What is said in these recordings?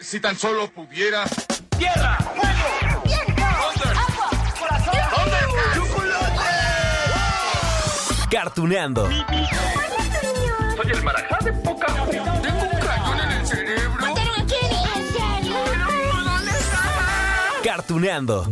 Si tan solo pudiera. ¡Tierra! ¡Fuego! ¡Viento! ¡Agua! ¡Corazón! ¡Chocolate! Cartuneando. Soy el marajá de poca Tengo un cañón en el cerebro. ¿Mataron a Kenny? ¿En serio? ¿Dónde está? Cartuneando.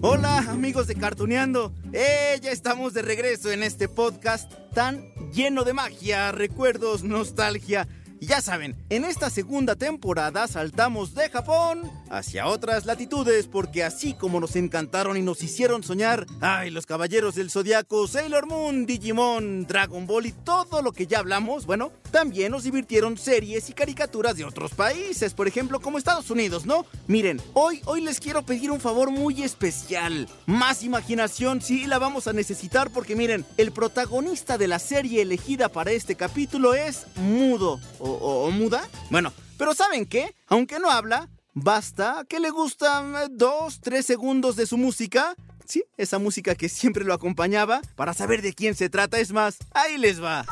Hola amigos de Cartuneando, eh, ya estamos de regreso en este podcast tan lleno de magia, recuerdos, nostalgia. Ya saben, en esta segunda temporada saltamos de Japón hacia otras latitudes porque así como nos encantaron y nos hicieron soñar, ay, los caballeros del zodiaco, Sailor Moon, Digimon, Dragon Ball y todo lo que ya hablamos, bueno, también nos divirtieron series y caricaturas de otros países, por ejemplo, como Estados Unidos, ¿no? Miren, hoy hoy les quiero pedir un favor muy especial. Más imaginación sí la vamos a necesitar porque miren, el protagonista de la serie elegida para este capítulo es mudo o, o- o muda. Bueno, pero ¿saben qué? Aunque no habla, basta que le gustan eh, dos, tres segundos de su música. Sí, esa música que siempre lo acompañaba para saber de quién se trata. Es más, ahí les va.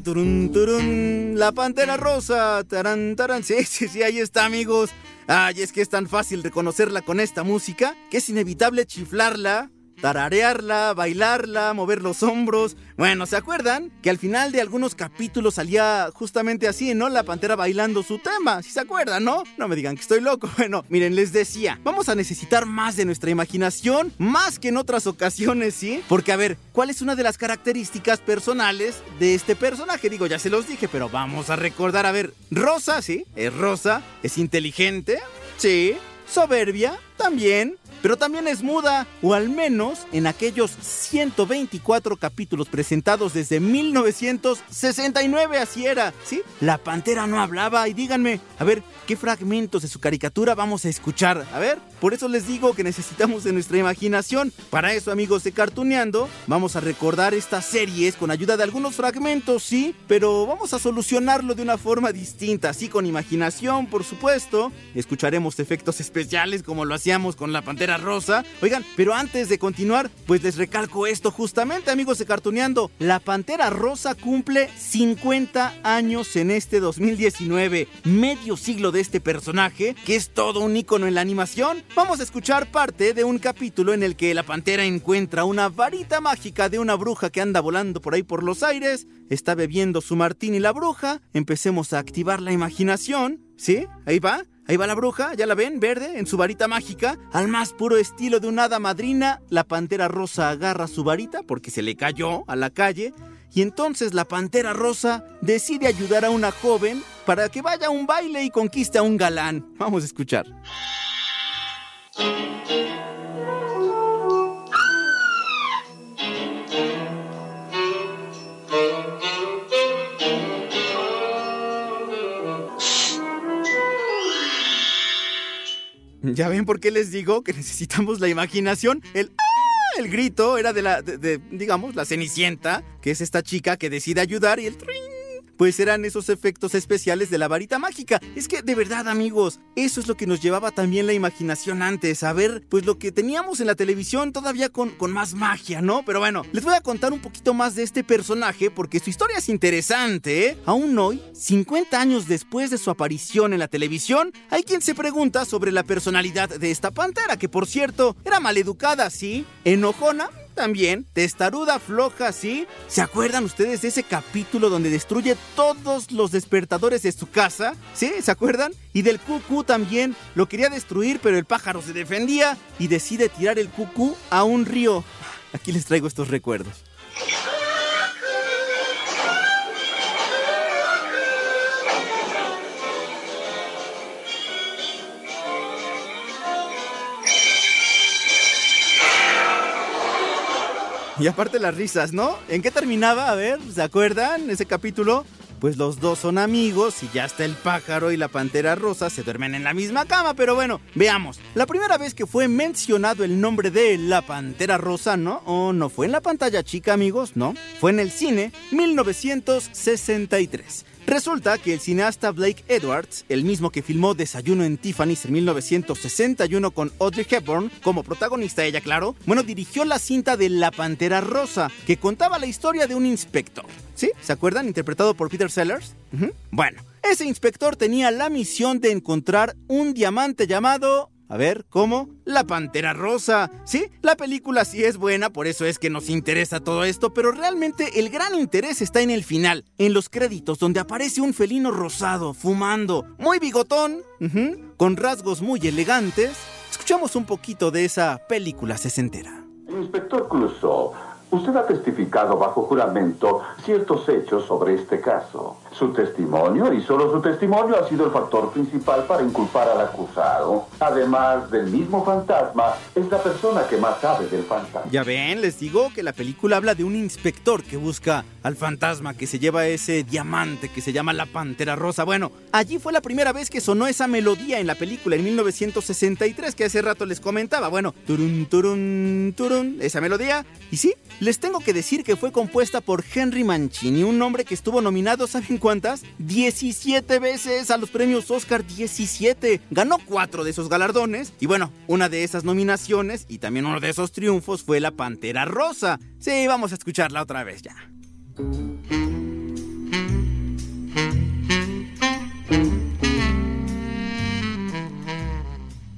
Turun, turun, la pantera rosa, tarán, tarán. Sí, sí, sí, ahí está, amigos. Ay, es que es tan fácil reconocerla con esta música que es inevitable chiflarla, tararearla, bailarla, mover los hombros. Bueno, ¿se acuerdan? Que al final de algunos capítulos salía justamente así, ¿no? La pantera bailando su tema. ¿Sí se acuerdan, no? No me digan que estoy loco. Bueno, miren, les decía, vamos a necesitar más de nuestra imaginación, más que en otras ocasiones, ¿sí? Porque, a ver, ¿cuál es una de las características personales de este personaje? Digo, ya se los dije, pero vamos a recordar, a ver, Rosa, ¿sí? Es Rosa, es inteligente, sí, soberbia, también, pero también es muda, o al menos en aquellos 124 capítulos presentados desde 1969, así era, ¿sí? La pantera no hablaba y díganme, a ver, ¿qué fragmentos de su caricatura vamos a escuchar? A ver, por eso les digo que necesitamos de nuestra imaginación. Para eso, amigos de Cartuneando, vamos a recordar estas series con ayuda de algunos fragmentos, sí, pero vamos a solucionarlo de una forma distinta, así con imaginación, por supuesto. Escucharemos efectos especiales como lo hacíamos con la Pantera Rosa. Oigan, pero antes de continuar, pues les recalco esto justamente, amigos de Cartuneando. La Pantera Rosa cumple 50 años en este 2019, medio siglo de este personaje, que es todo un ícono en la animación. Vamos a escuchar parte de un capítulo en el que la Pantera encuentra una varita mágica de una bruja que anda volando por ahí por los aires. Está bebiendo su martini la bruja. Empecemos a activar la imaginación. ¿Sí? Ahí va. Ahí va la bruja, ya la ven, verde, en su varita mágica. Al más puro estilo de una hada madrina, la pantera rosa agarra su varita porque se le cayó a la calle. Y entonces la pantera rosa decide ayudar a una joven para que vaya a un baile y conquiste a un galán. Vamos a escuchar. ¿Ya ven por qué les digo que necesitamos la imaginación? El ¡ah! El grito era de la, de, de, digamos, la Cenicienta, que es esta chica que decide ayudar y el trin, pues eran esos efectos especiales de la varita mágica. Es que de verdad, amigos, eso es lo que nos llevaba también la imaginación antes, a ver, pues lo que teníamos en la televisión todavía con, con más magia, ¿no? Pero bueno, les voy a contar un poquito más de este personaje porque su historia es interesante, ¿eh? Aún hoy, 50 años después de su aparición en la televisión, hay quien se pregunta sobre la personalidad de esta pantera, que por cierto, era maleducada, ¿sí? Enojona, también, testaruda, floja, ¿sí? ¿Se acuerdan ustedes de ese capítulo donde destruye todos los despertadores de su casa? ¿Sí? ¿Se acuerdan? Y del cucú también. Lo quería destruir, pero el pájaro se defendía y decide tirar el cucú a un río. Aquí les traigo estos recuerdos. Y aparte las risas, ¿no? ¿En qué terminaba? A ver, ¿se acuerdan ese capítulo? pues los dos son amigos y ya hasta el pájaro y la pantera rosa se duermen en la misma cama, pero bueno, veamos. La primera vez que fue mencionado el nombre de la pantera rosa, ¿no? ¿O no fue en la pantalla chica, amigos? No, fue en el cine 1963. Resulta que el cineasta Blake Edwards, el mismo que filmó Desayuno en Tiffany's en 1961 con Audrey Hepburn como protagonista, ella claro, bueno, dirigió la cinta de La Pantera Rosa, que contaba la historia de un inspector. ¿Sí? ¿Se acuerdan? Interpretado por Peter Sellers. Bueno, ese inspector tenía la misión de encontrar un diamante llamado a ver, ¿cómo? La Pantera Rosa. Sí, la película sí es buena, por eso es que nos interesa todo esto, pero realmente el gran interés está en el final, en los créditos, donde aparece un felino rosado, fumando, muy bigotón, con rasgos muy elegantes. Escuchamos un poquito de esa película sesentera. Inspector Clouseau, usted ha testificado bajo juramento ciertos hechos sobre este caso. Su testimonio, y solo su testimonio, ha sido el factor principal para inculpar al acusado. Además del mismo fantasma, es la persona que más sabe del fantasma. Ya ven, les digo que la película habla de un inspector que busca al fantasma que se lleva ese diamante que se llama la Pantera Rosa. Bueno, allí fue la primera vez que sonó esa melodía en la película en 1963 que hace rato les comentaba. Bueno, turun, turun, turun, esa melodía. Y sí, les tengo que decir que fue compuesta por Henry Mancini, un hombre que estuvo nominado, ¿saben cuántas? 17 veces a los premios Oscar 17. Ganó cuatro de esos galardones. Y bueno, una de esas nominaciones y también uno de esos triunfos fue la Pantera Rosa. Sí, vamos a escucharla otra vez ya.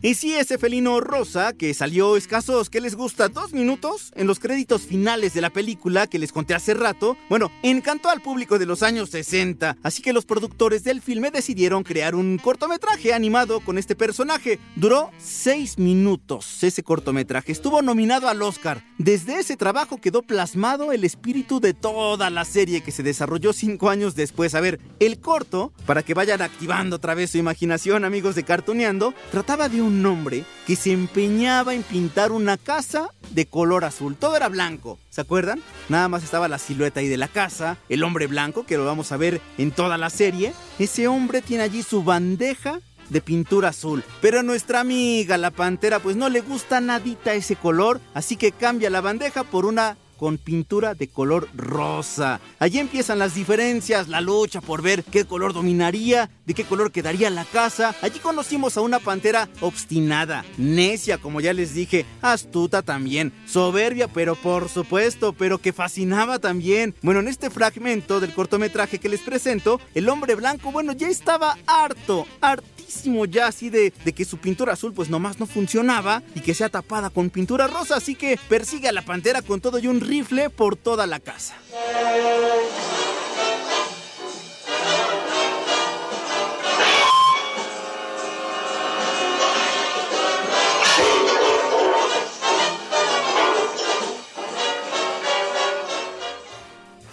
Y sí, ese felino rosa que salió escasos, ¿qué les gusta? ¿Dos minutos? En los créditos finales de la película que les conté hace rato, bueno, encantó al público de los años 60, así que los productores del filme decidieron crear un cortometraje animado con este personaje. Duró seis minutos ese cortometraje, estuvo nominado al Oscar. Desde ese trabajo quedó plasmado el espíritu de toda la serie que se desarrolló cinco años después. A ver, el corto, para que vayan activando otra vez su imaginación, amigos de Cartoneando, trataba de un hombre que se empeñaba en pintar una casa de color azul. Todo era blanco, ¿se acuerdan? Nada más estaba la silueta ahí de la casa, el hombre blanco, que lo vamos a ver en toda la serie. Ese hombre tiene allí su bandeja de pintura azul. Pero a nuestra amiga la pantera pues no le gusta nadita ese color, así que cambia la bandeja por una con pintura de color rosa. Allí empiezan las diferencias, la lucha por ver qué color dominaría, de qué color quedaría la casa. Allí conocimos a una pantera obstinada, necia, como ya les dije, astuta también, soberbia, pero por supuesto, pero que fascinaba también. Bueno, en este fragmento del cortometraje que les presento, el hombre blanco, bueno, ya estaba harto, hartísimo ya así de, de que su pintura azul pues nomás no funcionaba y que sea tapada con pintura rosa, así que persigue a la pantera con todo y un rifle por toda la casa.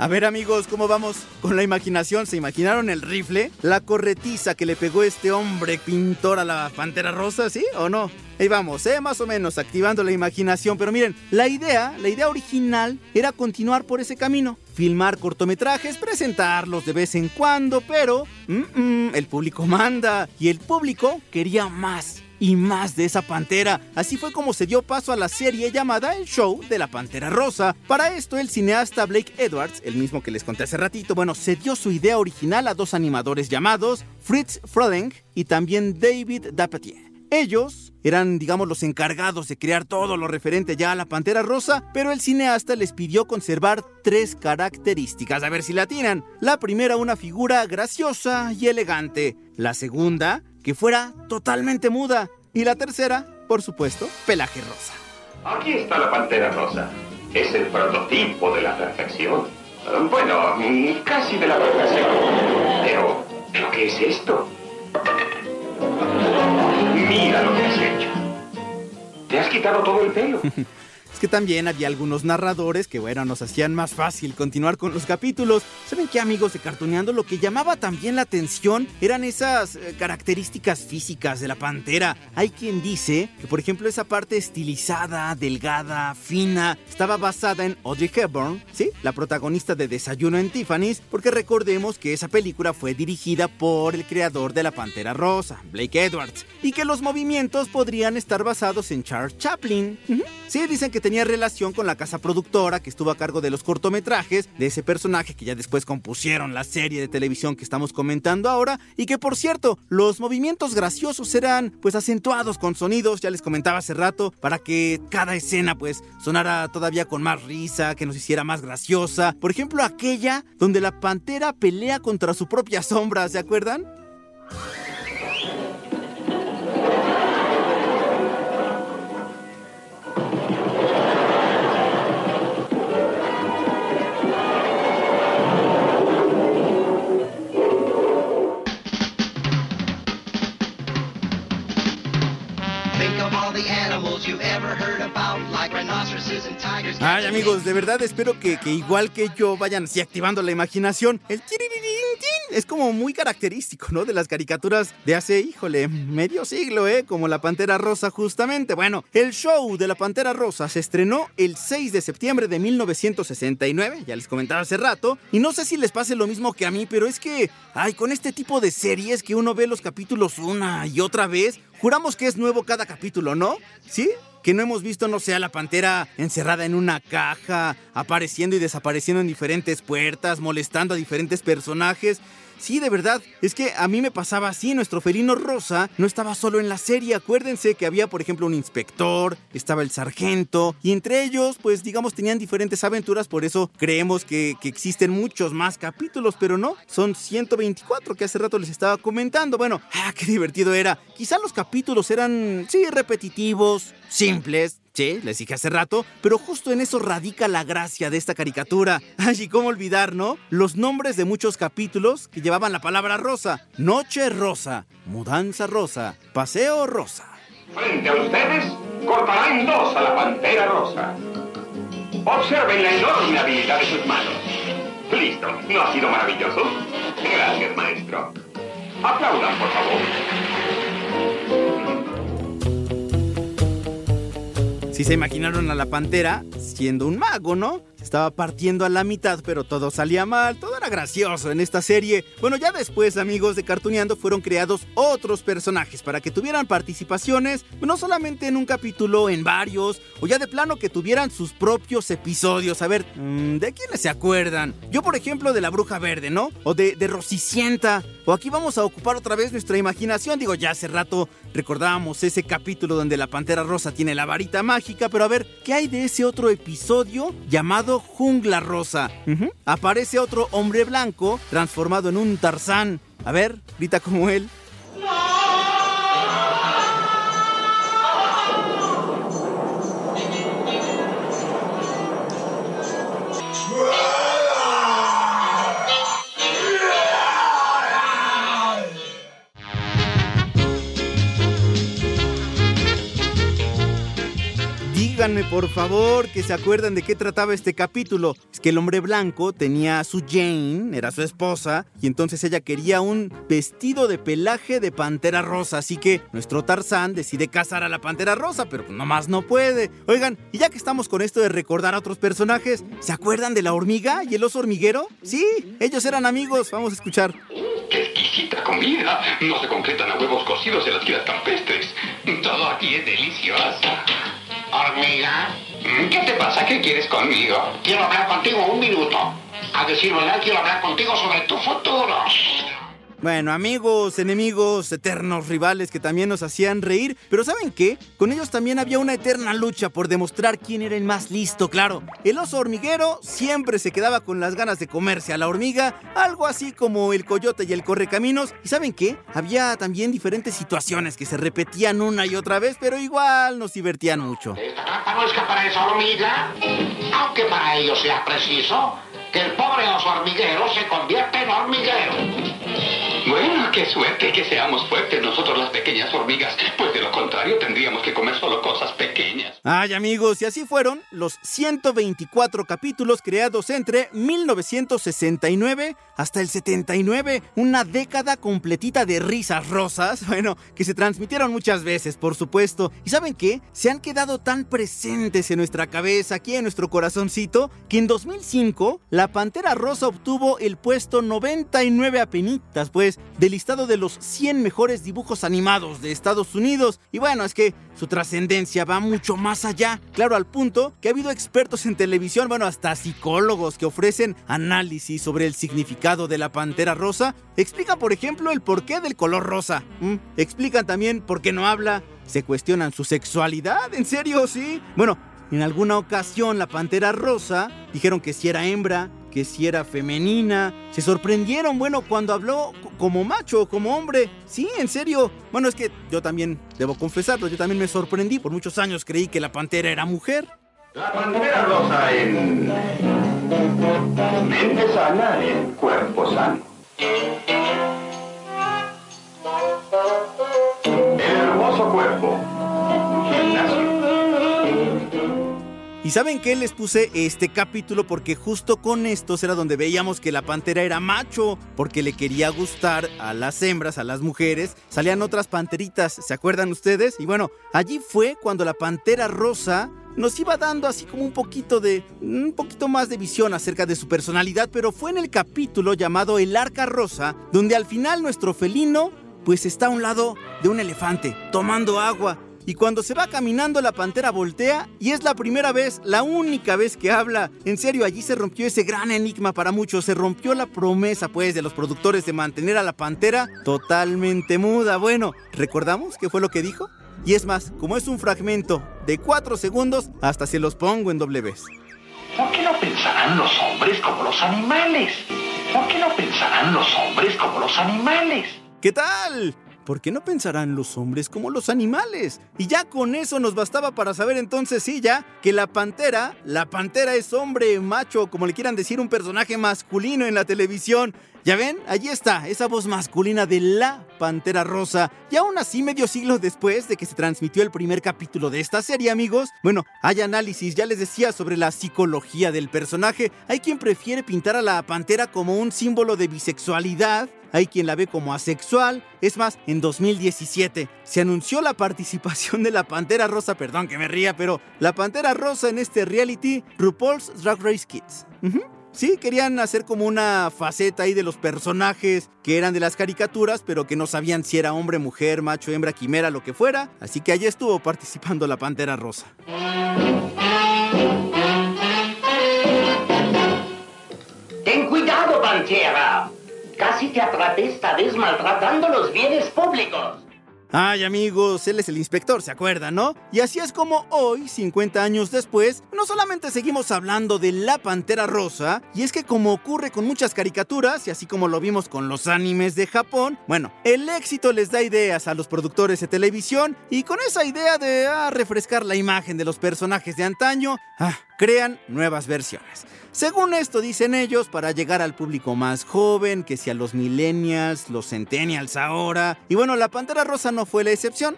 A ver amigos, ¿cómo vamos con la imaginación? ¿Se imaginaron el rifle? La corretiza que le pegó este hombre pintor a la pantera rosa, ¿sí o no? Ahí vamos, ¿eh? Más o menos activando la imaginación. Pero miren, la idea, la idea original era continuar por ese camino. Filmar cortometrajes, presentarlos de vez en cuando, pero mm, mm, el público manda y el público quería más y más de esa pantera. Así fue como se dio paso a la serie llamada El Show de la Pantera Rosa. Para esto, el cineasta Blake Edwards, el mismo que les conté hace ratito, bueno, se dio su idea original a dos animadores llamados Fritz Froling y también David Dapetier. Ellos eran, digamos, los encargados de crear todo lo referente ya a la Pantera Rosa, pero el cineasta les pidió conservar tres características, a ver si la tienen. La primera, una figura graciosa y elegante. La segunda, que fuera totalmente muda. Y la tercera, por supuesto, pelaje rosa. Aquí está la pantera rosa. Es el prototipo de la perfección. Bueno, casi de la perfección. Pero, ¿pero qué es esto? Mira lo que has hecho. Te has quitado todo el pelo. es que también había algunos narradores que, bueno, nos hacían más fácil continuar con los capítulos. ¿Saben qué, amigos de Cartoneando? Lo que llamaba también la atención eran esas eh, características físicas de la pantera. Hay quien dice que, por ejemplo, esa parte estilizada, delgada, fina, estaba basada en Audrey Hepburn, ¿sí? La protagonista de Desayuno en Tiffany's, porque recordemos que esa película fue dirigida por el creador de la Pantera Rosa, Blake Edwards, y que los movimientos podrían estar basados en Charles Chaplin. Sí, dicen que tenía relación con la casa productora que estuvo a cargo de los cortometrajes de ese personaje que ya después compusieron la serie de televisión que estamos comentando ahora y que por cierto, los movimientos graciosos eran pues acentuados con sonidos, ya les comentaba hace rato, para que cada escena pues sonara todavía con más risa, que nos hiciera más graciosa. Por ejemplo, aquella donde la pantera pelea contra su propia sombra, ¿se acuerdan? Ay amigos, de verdad espero que, que igual que yo vayan así activando la imaginación. El es como muy característico, ¿no? De las caricaturas de hace, híjole, medio siglo, ¿eh? Como la Pantera Rosa justamente. Bueno, el show de la Pantera Rosa se estrenó el 6 de septiembre de 1969, ya les comentaba hace rato, y no sé si les pase lo mismo que a mí, pero es que, ay, con este tipo de series que uno ve los capítulos una y otra vez, juramos que es nuevo cada capítulo, ¿no? ¿Sí? Que no hemos visto, no sé, a la pantera encerrada en una caja, apareciendo y desapareciendo en diferentes puertas, molestando a diferentes personajes. Sí, de verdad, es que a mí me pasaba así, nuestro felino rosa no estaba solo en la serie, acuérdense que había por ejemplo un inspector, estaba el sargento, y entre ellos pues digamos tenían diferentes aventuras, por eso creemos que, que existen muchos más capítulos, pero no, son 124 que hace rato les estaba comentando, bueno, ah, qué divertido era, quizá los capítulos eran, sí, repetitivos, simples, Sí, les dije hace rato, pero justo en eso radica la gracia de esta caricatura. Ay, y cómo olvidar, ¿no? Los nombres de muchos capítulos que llevaban la palabra rosa. Noche rosa, mudanza rosa, paseo rosa. Frente a ustedes, cortará en dos a la pantera rosa. Observen la enorme habilidad de sus manos. Listo, ¿no ha sido maravilloso? Gracias, maestro. Aplaudan, por favor. Si se imaginaron a la pantera siendo un mago, ¿no? Se estaba partiendo a la mitad, pero todo salía mal, todo era gracioso en esta serie. Bueno, ya después, amigos de Cartuneando, fueron creados otros personajes para que tuvieran participaciones, no solamente en un capítulo, en varios, o ya de plano que tuvieran sus propios episodios. A ver, mm, ¿de quiénes se acuerdan? Yo, por ejemplo, de la Bruja Verde, ¿no? O de, de Rosicienta. O aquí vamos a ocupar otra vez nuestra imaginación. Digo, ya hace rato recordábamos ese capítulo donde la Pantera Rosa tiene la varita mágica, pero a ver, ¿qué hay de ese otro episodio llamado Jungla Rosa? Aparece otro hombre blanco transformado en un Tarzán. A ver, grita como él. Díganme por favor que se acuerdan de qué trataba este capítulo. Es que el hombre blanco tenía a su Jane, era su esposa, y entonces ella quería un vestido de pelaje de pantera rosa. Así que nuestro Tarzán decide casar a la pantera rosa, pero nomás no puede. Oigan, y ya que estamos con esto de recordar a otros personajes, ¿se acuerdan de la hormiga y el oso hormiguero? Sí, ellos eran amigos. Vamos a escuchar. ¡Qué exquisita comida! No se concretan a huevos cocidos en las tiras campestres. Todo aquí es delicioso. Hormiga, ¿Qué te pasa? ¿Qué quieres conmigo? quiero hablar contigo un minuto. A decir verdad, quiero hablar contigo sobre. Bueno, amigos, enemigos, eternos rivales que también nos hacían reír, pero ¿saben qué? Con ellos también había una eterna lucha por demostrar quién era el más listo, claro. El oso hormiguero siempre se quedaba con las ganas de comerse a la hormiga, algo así como el coyote y el correcaminos. ¿Y saben qué? Había también diferentes situaciones que se repetían una y otra vez, pero igual nos divertían mucho. Esta trampa no escapará esa hormiga, aunque para ello sea preciso que el pobre oso hormiguero se convierta en hormiguero. Bueno, Qué suerte que seamos fuertes nosotros las pequeñas hormigas, pues de lo contrario tendríamos que comer solo cosas pequeñas. Ay amigos, y así fueron los 124 capítulos creados entre 1969 hasta el 79, una década completita de risas rosas, bueno, que se transmitieron muchas veces, por supuesto. ¿Y saben qué? Se han quedado tan presentes en nuestra cabeza, aquí en nuestro corazoncito, que en 2005 la Pantera Rosa obtuvo el puesto 99 a penitas, pues, del listado de los 100 mejores dibujos animados de Estados Unidos. Y bueno, es que su trascendencia va mucho más allá, claro, al punto que ha habido expertos en televisión, bueno, hasta psicólogos que ofrecen análisis sobre el significado de la pantera rosa. Explican, por ejemplo, el porqué del color rosa. Explican también por qué no habla. Se cuestionan su sexualidad, ¿en serio? Sí. Bueno, en alguna ocasión la pantera rosa dijeron que si era hembra, que si era femenina. Se sorprendieron, bueno, cuando habló como macho, como hombre. Sí, en serio. Bueno, es que yo también, debo confesarlo, yo también me sorprendí. Por muchos años creí que la pantera era mujer. La pantera rosa en... Mente sana en cuerpo sano. El hermoso cuerpo. Gimnasio. ¿Y saben qué les puse este capítulo? Porque justo con estos era donde veíamos que la pantera era macho, porque le quería gustar a las hembras, a las mujeres. Salían otras panteritas, ¿se acuerdan ustedes? Y bueno, allí fue cuando la pantera rosa nos iba dando así como un poquito de un poquito más de visión acerca de su personalidad, pero fue en el capítulo llamado El Arca Rosa, donde al final nuestro felino pues está a un lado de un elefante tomando agua. Y cuando se va caminando la pantera voltea y es la primera vez, la única vez que habla. En serio, allí se rompió ese gran enigma para muchos, se rompió la promesa pues de los productores de mantener a la pantera totalmente muda. Bueno, ¿recordamos qué fue lo que dijo? Y es más, como es un fragmento de 4 segundos, hasta se los pongo en doble vez. ¿Por qué no pensarán los hombres como los animales? ¿Por qué no pensarán los hombres como los animales? ¿Qué tal? ¿Por qué no pensarán los hombres como los animales? Y ya con eso nos bastaba para saber entonces, sí, ya, que la pantera, la pantera es hombre, macho, como le quieran decir, un personaje masculino en la televisión. Ya ven, allí está, esa voz masculina de la Pantera Rosa. Y aún así, medio siglo después de que se transmitió el primer capítulo de esta serie, amigos, bueno, hay análisis, ya les decía, sobre la psicología del personaje. Hay quien prefiere pintar a la pantera como un símbolo de bisexualidad. Hay quien la ve como asexual. Es más, en 2017 se anunció la participación de la Pantera Rosa, perdón que me ría, pero la Pantera Rosa en este reality RuPaul's Drag Race Kids. Sí, querían hacer como una faceta ahí de los personajes que eran de las caricaturas, pero que no sabían si era hombre, mujer, macho, hembra, quimera, lo que fuera. Así que allí estuvo participando la Pantera Rosa. Ten cuidado, Pantera. Casi te atrapé esta vez maltratando los bienes públicos. Ay amigos, él es el inspector, ¿se acuerdan, no? Y así es como hoy, 50 años después, no solamente seguimos hablando de la Pantera Rosa, y es que como ocurre con muchas caricaturas, y así como lo vimos con los animes de Japón, bueno, el éxito les da ideas a los productores de televisión, y con esa idea de ah, refrescar la imagen de los personajes de antaño, ah, crean nuevas versiones. Según esto dicen ellos, para llegar al público más joven, que sea los millennials, los centennials ahora. Y bueno, la Pantera Rosa no fue la excepción.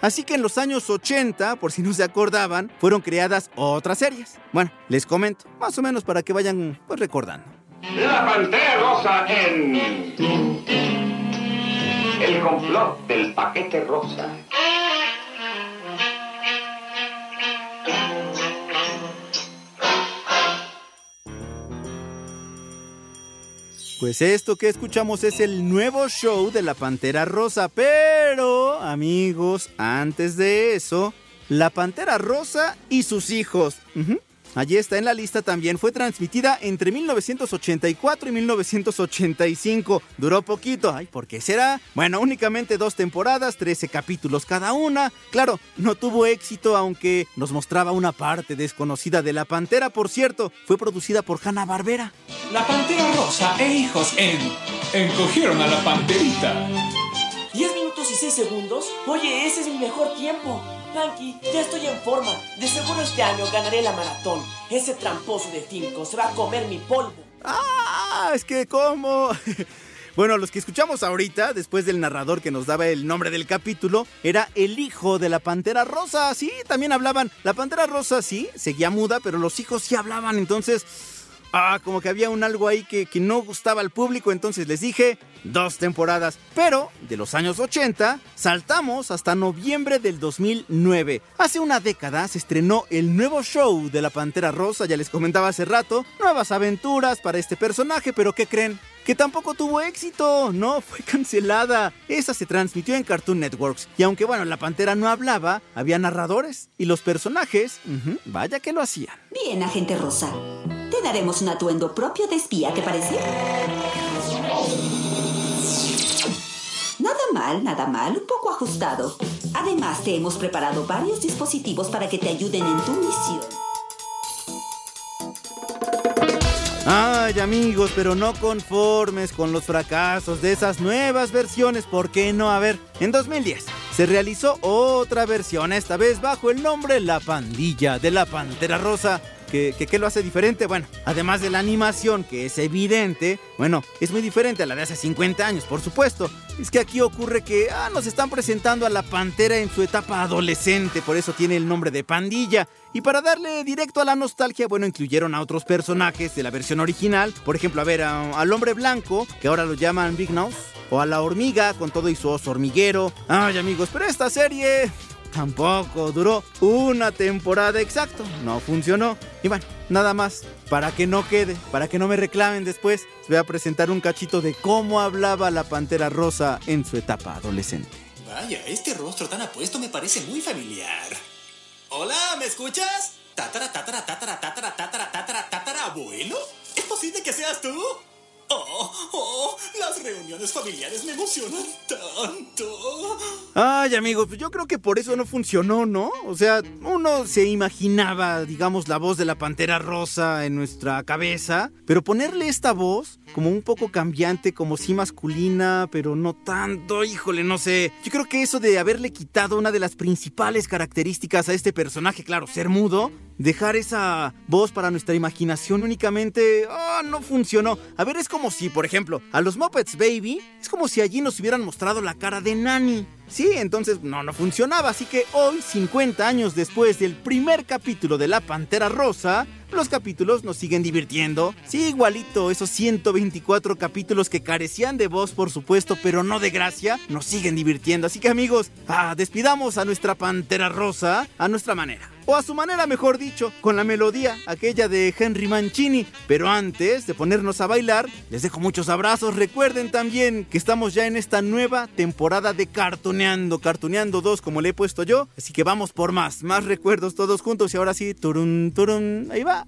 Así que en los años 80, por si no se acordaban, fueron creadas otras series. Bueno, les comento, más o menos para que vayan pues, recordando. La pantera rosa en... El complot del paquete rosa. Pues esto que escuchamos es el nuevo show de la Pantera Rosa, pero amigos, antes de eso, la Pantera Rosa y sus hijos. Allí está en la lista también. Fue transmitida entre 1984 y 1985. Duró poquito. Ay, ¿por qué será? Bueno, únicamente dos temporadas, 13 capítulos cada una. Claro, no tuvo éxito, aunque nos mostraba una parte desconocida de la Pantera. Por cierto, fue producida por Hanna Barbera. La pantera rosa e hijos en Encogieron a la panterita. ¿10 minutos y 6 segundos? Oye, ese es mi mejor tiempo. Frankie, ya estoy en forma. De seguro este año ganaré la maratón. Ese tramposo de Finco se va a comer mi polvo. ¡Ah! Es que, ¿cómo? Bueno, los que escuchamos ahorita, después del narrador que nos daba el nombre del capítulo, era el hijo de la Pantera Rosa. Sí, también hablaban. La Pantera Rosa sí, seguía muda, pero los hijos sí hablaban. Entonces, ah, como que había un algo ahí que, que no gustaba al público. Entonces les dije, dos temporadas. Pero de los años 80 saltamos hasta noviembre del 2009. Hace una década se estrenó el nuevo show de la Pantera Rosa, ya les comentaba hace rato, nuevas aventuras para este personaje, pero ¿qué creen? Que tampoco tuvo éxito, no, fue cancelada. Esa se transmitió en Cartoon Networks. Y aunque bueno, la pantera no hablaba, había narradores. Y los personajes, vaya que lo hacían. Bien, agente Rosa. Te daremos un atuendo propio de espía, ¿te parece? Nada mal, nada mal, un poco ajustado. Además, te hemos preparado varios dispositivos para que te ayuden en tu misión. Ay amigos, pero no conformes con los fracasos de esas nuevas versiones, ¿por qué no? A ver, en 2010 se realizó otra versión, esta vez bajo el nombre La Pandilla de la Pantera Rosa. ¿Qué, qué, qué lo hace diferente? Bueno, además de la animación, que es evidente, bueno, es muy diferente a la de hace 50 años, por supuesto. Es que aquí ocurre que ah, nos están presentando a la pantera en su etapa adolescente, por eso tiene el nombre de pandilla. Y para darle directo a la nostalgia, bueno, incluyeron a otros personajes de la versión original. Por ejemplo, a ver, al hombre blanco, que ahora lo llaman Big Nose. O a la hormiga, con todo y su oso hormiguero. Ay, amigos, pero esta serie tampoco duró una temporada exacto. No funcionó. Y bueno, nada más. Para que no quede, para que no me reclamen después, les voy a presentar un cachito de cómo hablaba la pantera rosa en su etapa adolescente. Vaya, este rostro tan apuesto me parece muy familiar. Hola, ¿me escuchas? ¿Tatara, tatara, tatara, tatara, tatara, tatara, tatara, abuelo? ¿Es posible que seas tú? Oh, oh, las reuniones familiares me emocionan tanto. Ay, amigos, pues yo creo que por eso no funcionó, ¿no? O sea, uno se imaginaba, digamos, la voz de la pantera rosa en nuestra cabeza, pero ponerle esta voz como un poco cambiante, como sí masculina, pero no tanto, híjole, no sé. Yo creo que eso de haberle quitado una de las principales características a este personaje, claro, ser mudo, dejar esa voz para nuestra imaginación únicamente, ah, no funcionó. A ver, es como si, por ejemplo, a los Muppets Baby, es como si allí nos hubieran mostrado la cara de Nani. Sí, entonces no, no funcionaba, así que hoy, 50 años después del primer capítulo de La Pantera Rosa, los capítulos nos siguen divirtiendo. Sí, igualito, esos 124 capítulos que carecían de voz, por supuesto, pero no de gracia, nos siguen divirtiendo. Así que amigos, ah, despidamos a nuestra Pantera Rosa a nuestra manera. O a su manera, mejor dicho, con la melodía, aquella de Henry Mancini. Pero antes de ponernos a bailar, les dejo muchos abrazos. Recuerden también que estamos ya en esta nueva temporada de Cartoneando, Cartoneando 2, como le he puesto yo. Así que vamos por más, más recuerdos todos juntos. Y ahora sí, turun, turun, ahí va.